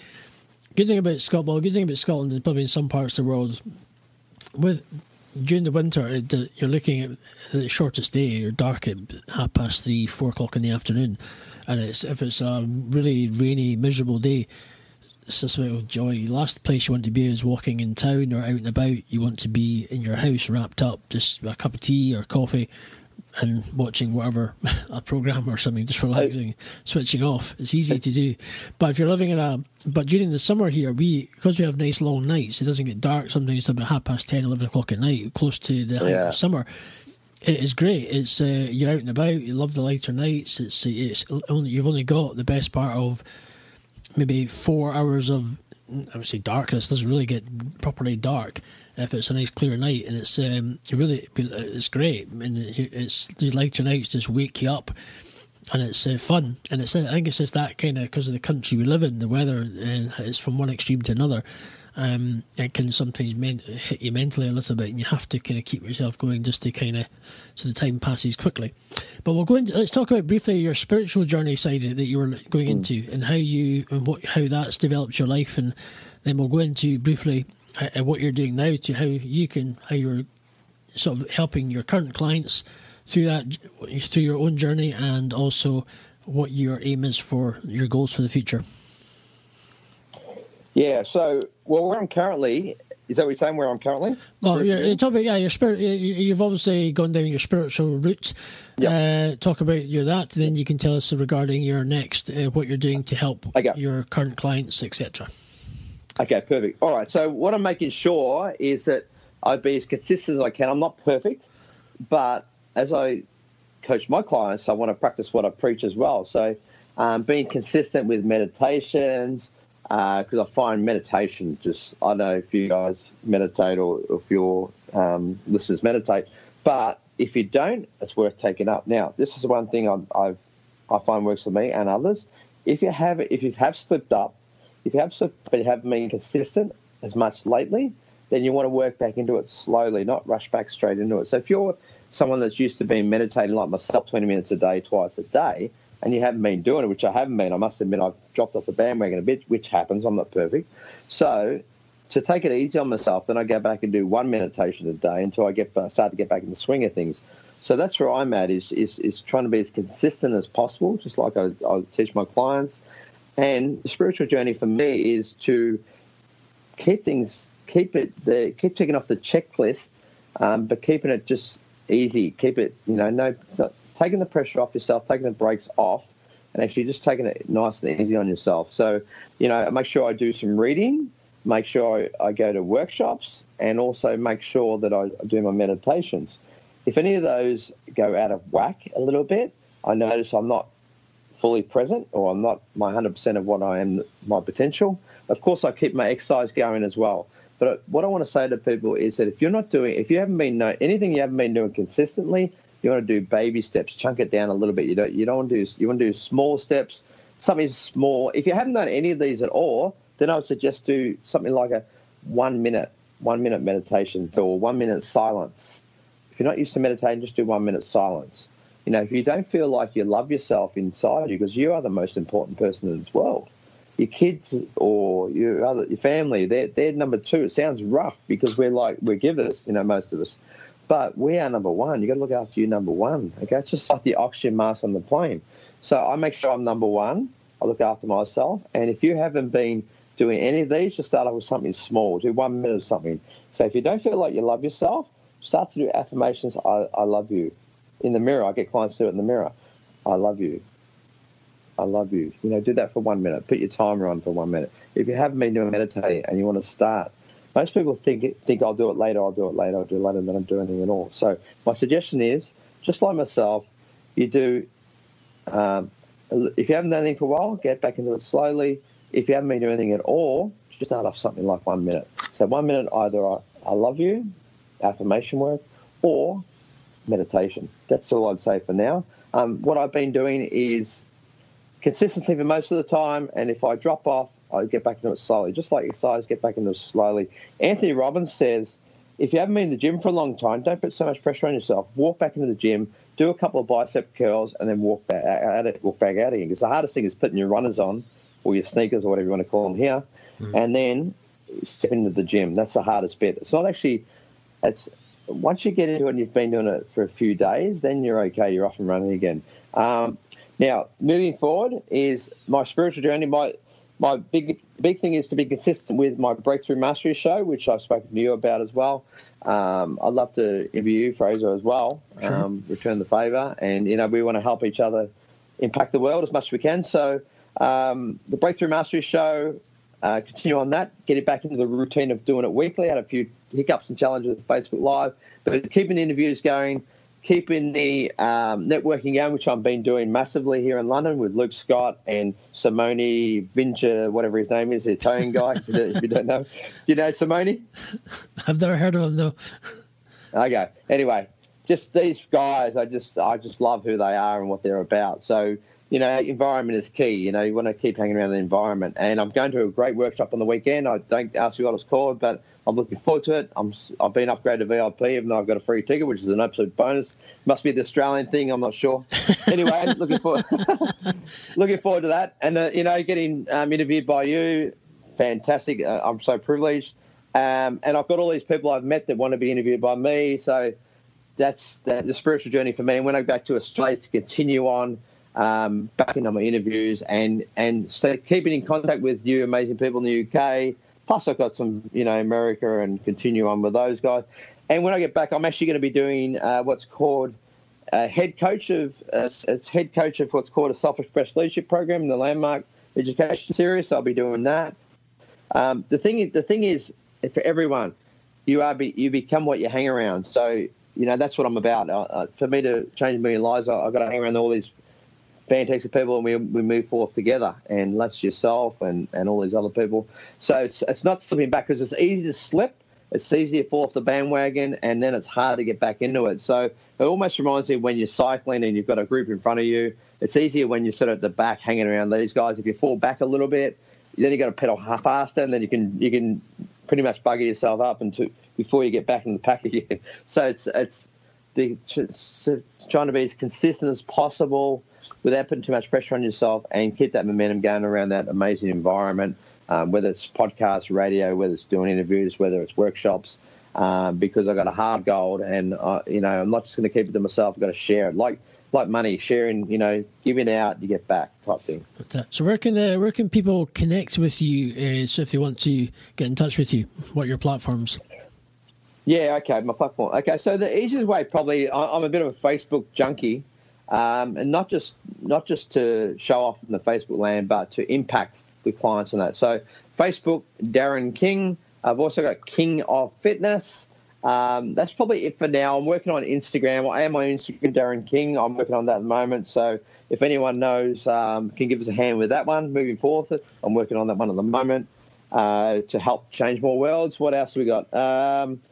good thing about Scotland. Well, good thing about Scotland is probably in some parts of the world with during the winter, it, uh, you're looking at the shortest day. You're dark at half past three, four o'clock in the afternoon, and it's if it's a really rainy, miserable day. It's just about joy. Last place you want to be is walking in town or out and about. You want to be in your house, wrapped up, just a cup of tea or coffee, and watching whatever a program or something, just relaxing, switching off. It's easy to do, but if you're living in a but during the summer here, we because we have nice long nights, it doesn't get dark sometimes about half past 10, 11 o'clock at night, close to the Yeah. of summer. It is great. It's uh, you're out and about. You love the lighter nights. It's it's only you've only got the best part of maybe four hours of I would say darkness. It doesn't really get properly dark if it's a nice clear night, and it's um, really it's great. And it's these lighter nights just wake you up, and it's uh, fun. And it's I think it's just that kind of because of the country we live in, the weather uh, is from one extreme to another. Um, it can sometimes men- hit you mentally a little bit, and you have to kind of keep yourself going just to kind of so the time passes quickly. But we'll go into let's talk about briefly your spiritual journey side that you were going into, and how you and what how that's developed your life, and then we'll go into briefly uh, what you're doing now to how you can how you're sort of helping your current clients through that through your own journey, and also what your aim is for your goals for the future. Yeah. So, well, where I'm currently is that what you're saying? Where I'm currently? Well, you're, you're talking about yeah, your spirit. you- You've obviously gone down your spiritual route. Uh, talk about your that. Then you can tell us regarding your next, uh, what you're doing to help Okay. your current clients, etc. Okay, perfect. All right. So what I'm making sure is that I be as consistent as I can. I'm not perfect, but as I coach my clients, I want to practice what I preach as well. So um, being consistent with meditations, because I find meditation just, I know if you guys meditate or if your um, listeners meditate, but if you don't, it's worth taking up. Now, this is one thing I've, I've, I find works for me and others. If you have, if you have slipped up, if you have but haven't been consistent as much lately, then you want to work back into it slowly, not rush back straight into it. So if you're someone that's used to being meditating like myself, 20 minutes a day, twice a day, and you haven't been doing it, which I haven't been, I must admit I've dropped off the bandwagon a bit, which happens. I'm not perfect. So to take it easy on myself, then I go back and do one meditation a day until I get uh, start to get back in the swing of things. So that's where I'm at is is, is trying to be as consistent as possible, just like I, I teach my clients. And the spiritual journey for me is to keep things, keep it, the, keep ticking off the checklist, um, but keeping it just easy. Keep it, you know, no, taking the pressure off yourself, taking the brakes off, and actually just taking it nice and easy on yourself. So, you know, make sure I do some reading, make sure I, I go to workshops, and also make sure that I do my meditations. If any of those go out of whack a little bit, I notice I'm not fully present or I'm not my 100% of what I am, my potential. Of course, I keep my exercise going as well. But what I want to say to people is that if you're not doing, if you haven't been anything you haven't been doing consistently, you want to do baby steps, chunk it down a little bit. You don't, you don't want to do, you want to do small steps, something small. If you haven't done any of these at all, then I would suggest do something like a one minute, one minute meditation or one minute silence. If you're not used to meditating, just do one minute silence. You know, if you don't feel like you love yourself inside you, because you are the most important person in this world, your kids or your other your family, they're, they're number two. It sounds rough because we're like we're givers, you know, most of us. But we are number one. You got to look after you number one. Okay, it's just like the oxygen mask on the plane. So I make sure I'm number one. I look after myself. And if you haven't been doing any of these, just start off with something small. Do one minute of something. So if you don't feel like you love yourself, start to do affirmations. I, I love you. In the mirror, I get clients to do it in the mirror. I love you. I love you. You know, do that for one minute. Put your timer on for one minute. If you haven't been doing meditating and you want to start, most people think think I'll do it later, I'll do it later, I'll do it later, and then I don't do anything at all. So my suggestion is, just like myself, you do. Um, if you haven't done anything for a while, get back into it slowly. If you haven't been doing anything at all, just start off something like one minute. So one minute, either I, I love you, affirmation work, or meditation. That's all I'd say for now. Um, what I've been doing is consistency for most of the time, and if I drop off, I get back into it slowly. Just like exercise, get back into it slowly. Anthony Robbins says, if you haven't been in the gym for a long time, don't put so much pressure on yourself. Walk back into the gym, do a couple of bicep curls, and then walk back out, it, walk back out again. Because the hardest thing is putting your runners on, or your sneakers, or whatever you want to call them here, mm-hmm. and then step into the gym. That's the hardest bit. It's not actually. It's once you get into it and you've been doing it for a few days, then you're okay. You're off and running again. Um, now, moving forward is my spiritual journey. My my big big thing is to be consistent with my breakthrough mastery show, which I've spoken to you about as well. Um, I'd love to interview you, Fraser, as well. Sure. Um, return the favour, and you know we want to help each other impact the world as much as we can. So um, the breakthrough mastery show. Uh, continue on that, get it back into the routine of doing it weekly. I had a few hiccups and challenges with Facebook Live, but keeping the interviews going, keeping the um, networking going, which I've been doing massively here in London with Luke Scott and Simone Vincher, whatever his name is, the Italian guy. if you don't know, do you know Simone? I've never heard of him though. Okay. Anyway, just these guys, I just I just love who they are and what they're about. So you know, environment is key. You know, you want to keep hanging around the environment. And I'm going to a great workshop on the weekend. I don't ask you what it's called, but I'm looking forward to it. I'm, I've been upgraded to VIP, even though I've got a free ticket, which is an absolute bonus. Must be the Australian thing. I'm not sure. Anyway, looking forward, looking forward to that. And uh, you know, getting um, interviewed by you, fantastic. Uh, I'm so privileged. Um, and I've got all these people I've met that want to be interviewed by me. So that's that, the spiritual journey for me. And when I go back to Australia to continue on um, back into my interviews and and stay, keeping in contact with you amazing people in the UK. Plus, I've got some, you know, America and continue on with those guys. And when I get back, I'm actually going to be doing uh, what's called a head coach of uh, it's head coach of what's called a self-expressed leadership program the Landmark Education Series. So I'll be doing that. Um, the thing, the thing is, for everyone, you are be, you become what you hang around. So you know that's what I'm about. Uh, uh for me to change a million lives, I, have got to hang around all these fantastic people and we, we move forth together and that's yourself and, and all these other people. So it's, it's not slipping back because it's easy to slip it's easy to fall off the bandwagon and then it's hard to get back into it. So it almost reminds me when you're cycling and you've got a group in front of you. It's easier when you're sort of at the back hanging around these guys. If you fall back a little bit then you've got to pedal faster and then you can you can pretty much bugger yourself up into before you get back in the pack again. So it's it's the trying to be as consistent as possible without putting too much pressure on yourself and keep that momentum going around that amazing environment, um, whether it's podcast, radio, whether it's doing interviews, whether it's workshops, um, because I've got a hard goal and, uh, you know, I'm not just going to keep it to myself. I've got to share it. Like, like money, sharing, you know, giving out, you get back type thing. So where can uh, where can people connect with you? Uh, so if they want to get in touch with you, what are your platforms? Yeah, okay, my platform. Okay, so the easiest way probably I'm a bit of a Facebook junkie, um, and not just not just to show off in the Facebook land, but to impact with clients and that. So Facebook, Darren King. I've also got King of Fitness, um, that's probably it for now. I'm working on Instagram. I am on Instagram, Darren King. I'm working on that at the moment. So if anyone knows, um, can give us a hand with that one moving forward. I'm working on that one at the moment uh, to help change more worlds. What else have we got? Um,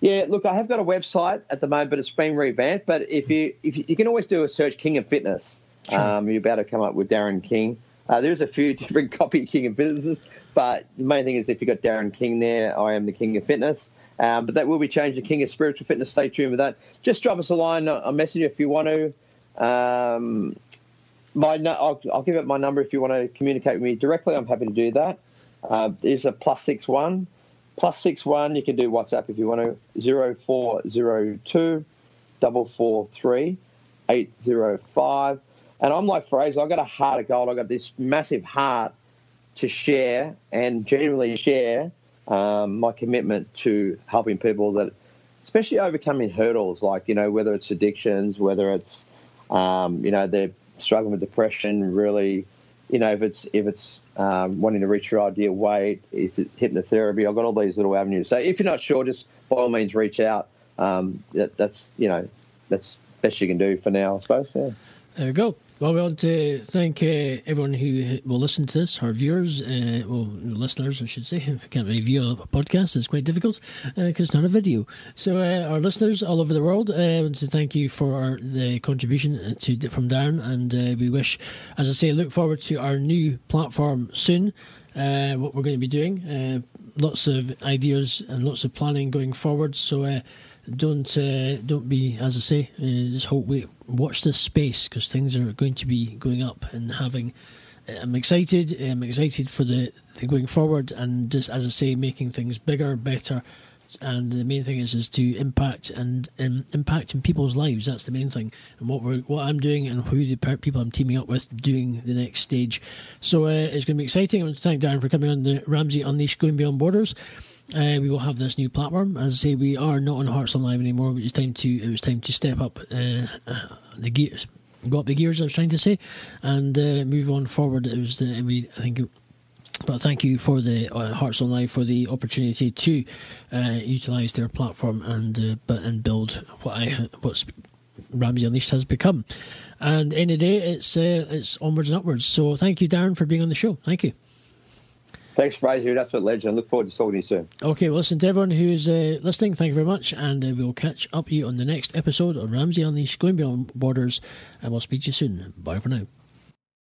yeah, look, I have got a website at the moment, but it's been revamped. But if you if you, you can always do a search King of Fitness, sure. um, you're about to come up with Darren King. Uh, there's a few different copy King of Fitnesses, but the main thing is if you've got Darren King there, I am the King of Fitness. Um, but that will be changed to King of Spiritual Fitness. Stay tuned with that. Just drop us a line, a message if you want to. Um, my I'll, I'll, give it my number if you want to communicate with me directly. I'm happy to do that. Uh, there's a plus six one, plus six one. You can do WhatsApp if you want to. Zero four zero two, double four three, eight zero five. And I'm like Fraser. I got a heart of gold. I got this massive heart to share and genuinely share um, my commitment to helping people that, especially overcoming hurdles, like you know whether it's addictions, whether it's um, you know they're struggling with depression, really, you know if it's if it's um, wanting to reach your ideal weight, if it's hypnotherapy, I've got all these little avenues. So if you're not sure, just by all means reach out. Um, that, that's you know that's best you can do for now, I suppose. Yeah. There we go. Well, we want to thank uh, everyone who will listen to this, our viewers, uh, well, listeners, I should say. If you can't really view a podcast, it's quite difficult because uh, it's not a video. So, uh, our listeners all over the world, uh, I want to thank you for our, the contribution to from Darren, and uh, we wish, as I say, look forward to our new platform soon. what we're going to be doing, lots of ideas and lots of planning going forward. So don't uh, don't be as I say. Uh, just hope we watch this space because things are going to be going up and having. Uh, I'm excited. I'm excited for the, the going forward and just as I say, making things bigger, better, and the main thing is is to impact and um, impact in people's lives. That's the main thing, and what we're what I'm doing and who the people I'm teaming up with doing the next stage. So uh, it's going to be exciting. I want to thank Darren for coming on the Ramsey Unleashed Going Beyond Borders. Uh, we will have this new platform. As I say, we are not on Hearts Live anymore. But it's time to it was time to step up uh, uh, the gears, go up the gears. I was trying to say, and uh, move on forward. It was uh, we I think. It, but thank you for the uh, Hearts on Live for the opportunity to utilise their platform and but and build what I what's Ramsey Unleashed has become. And the day, it's it's onwards and upwards. So thank you, Darren, for being on the show. Thank you. Thanks, Fraser. That's what legend. I look forward to talking to you soon. Okay, well, listen to everyone who's uh, listening. Thank you very much, and uh, we'll catch up you on the next episode of Ramsey Unleashed Going Beyond Borders, and we'll speak to you soon. Bye for now.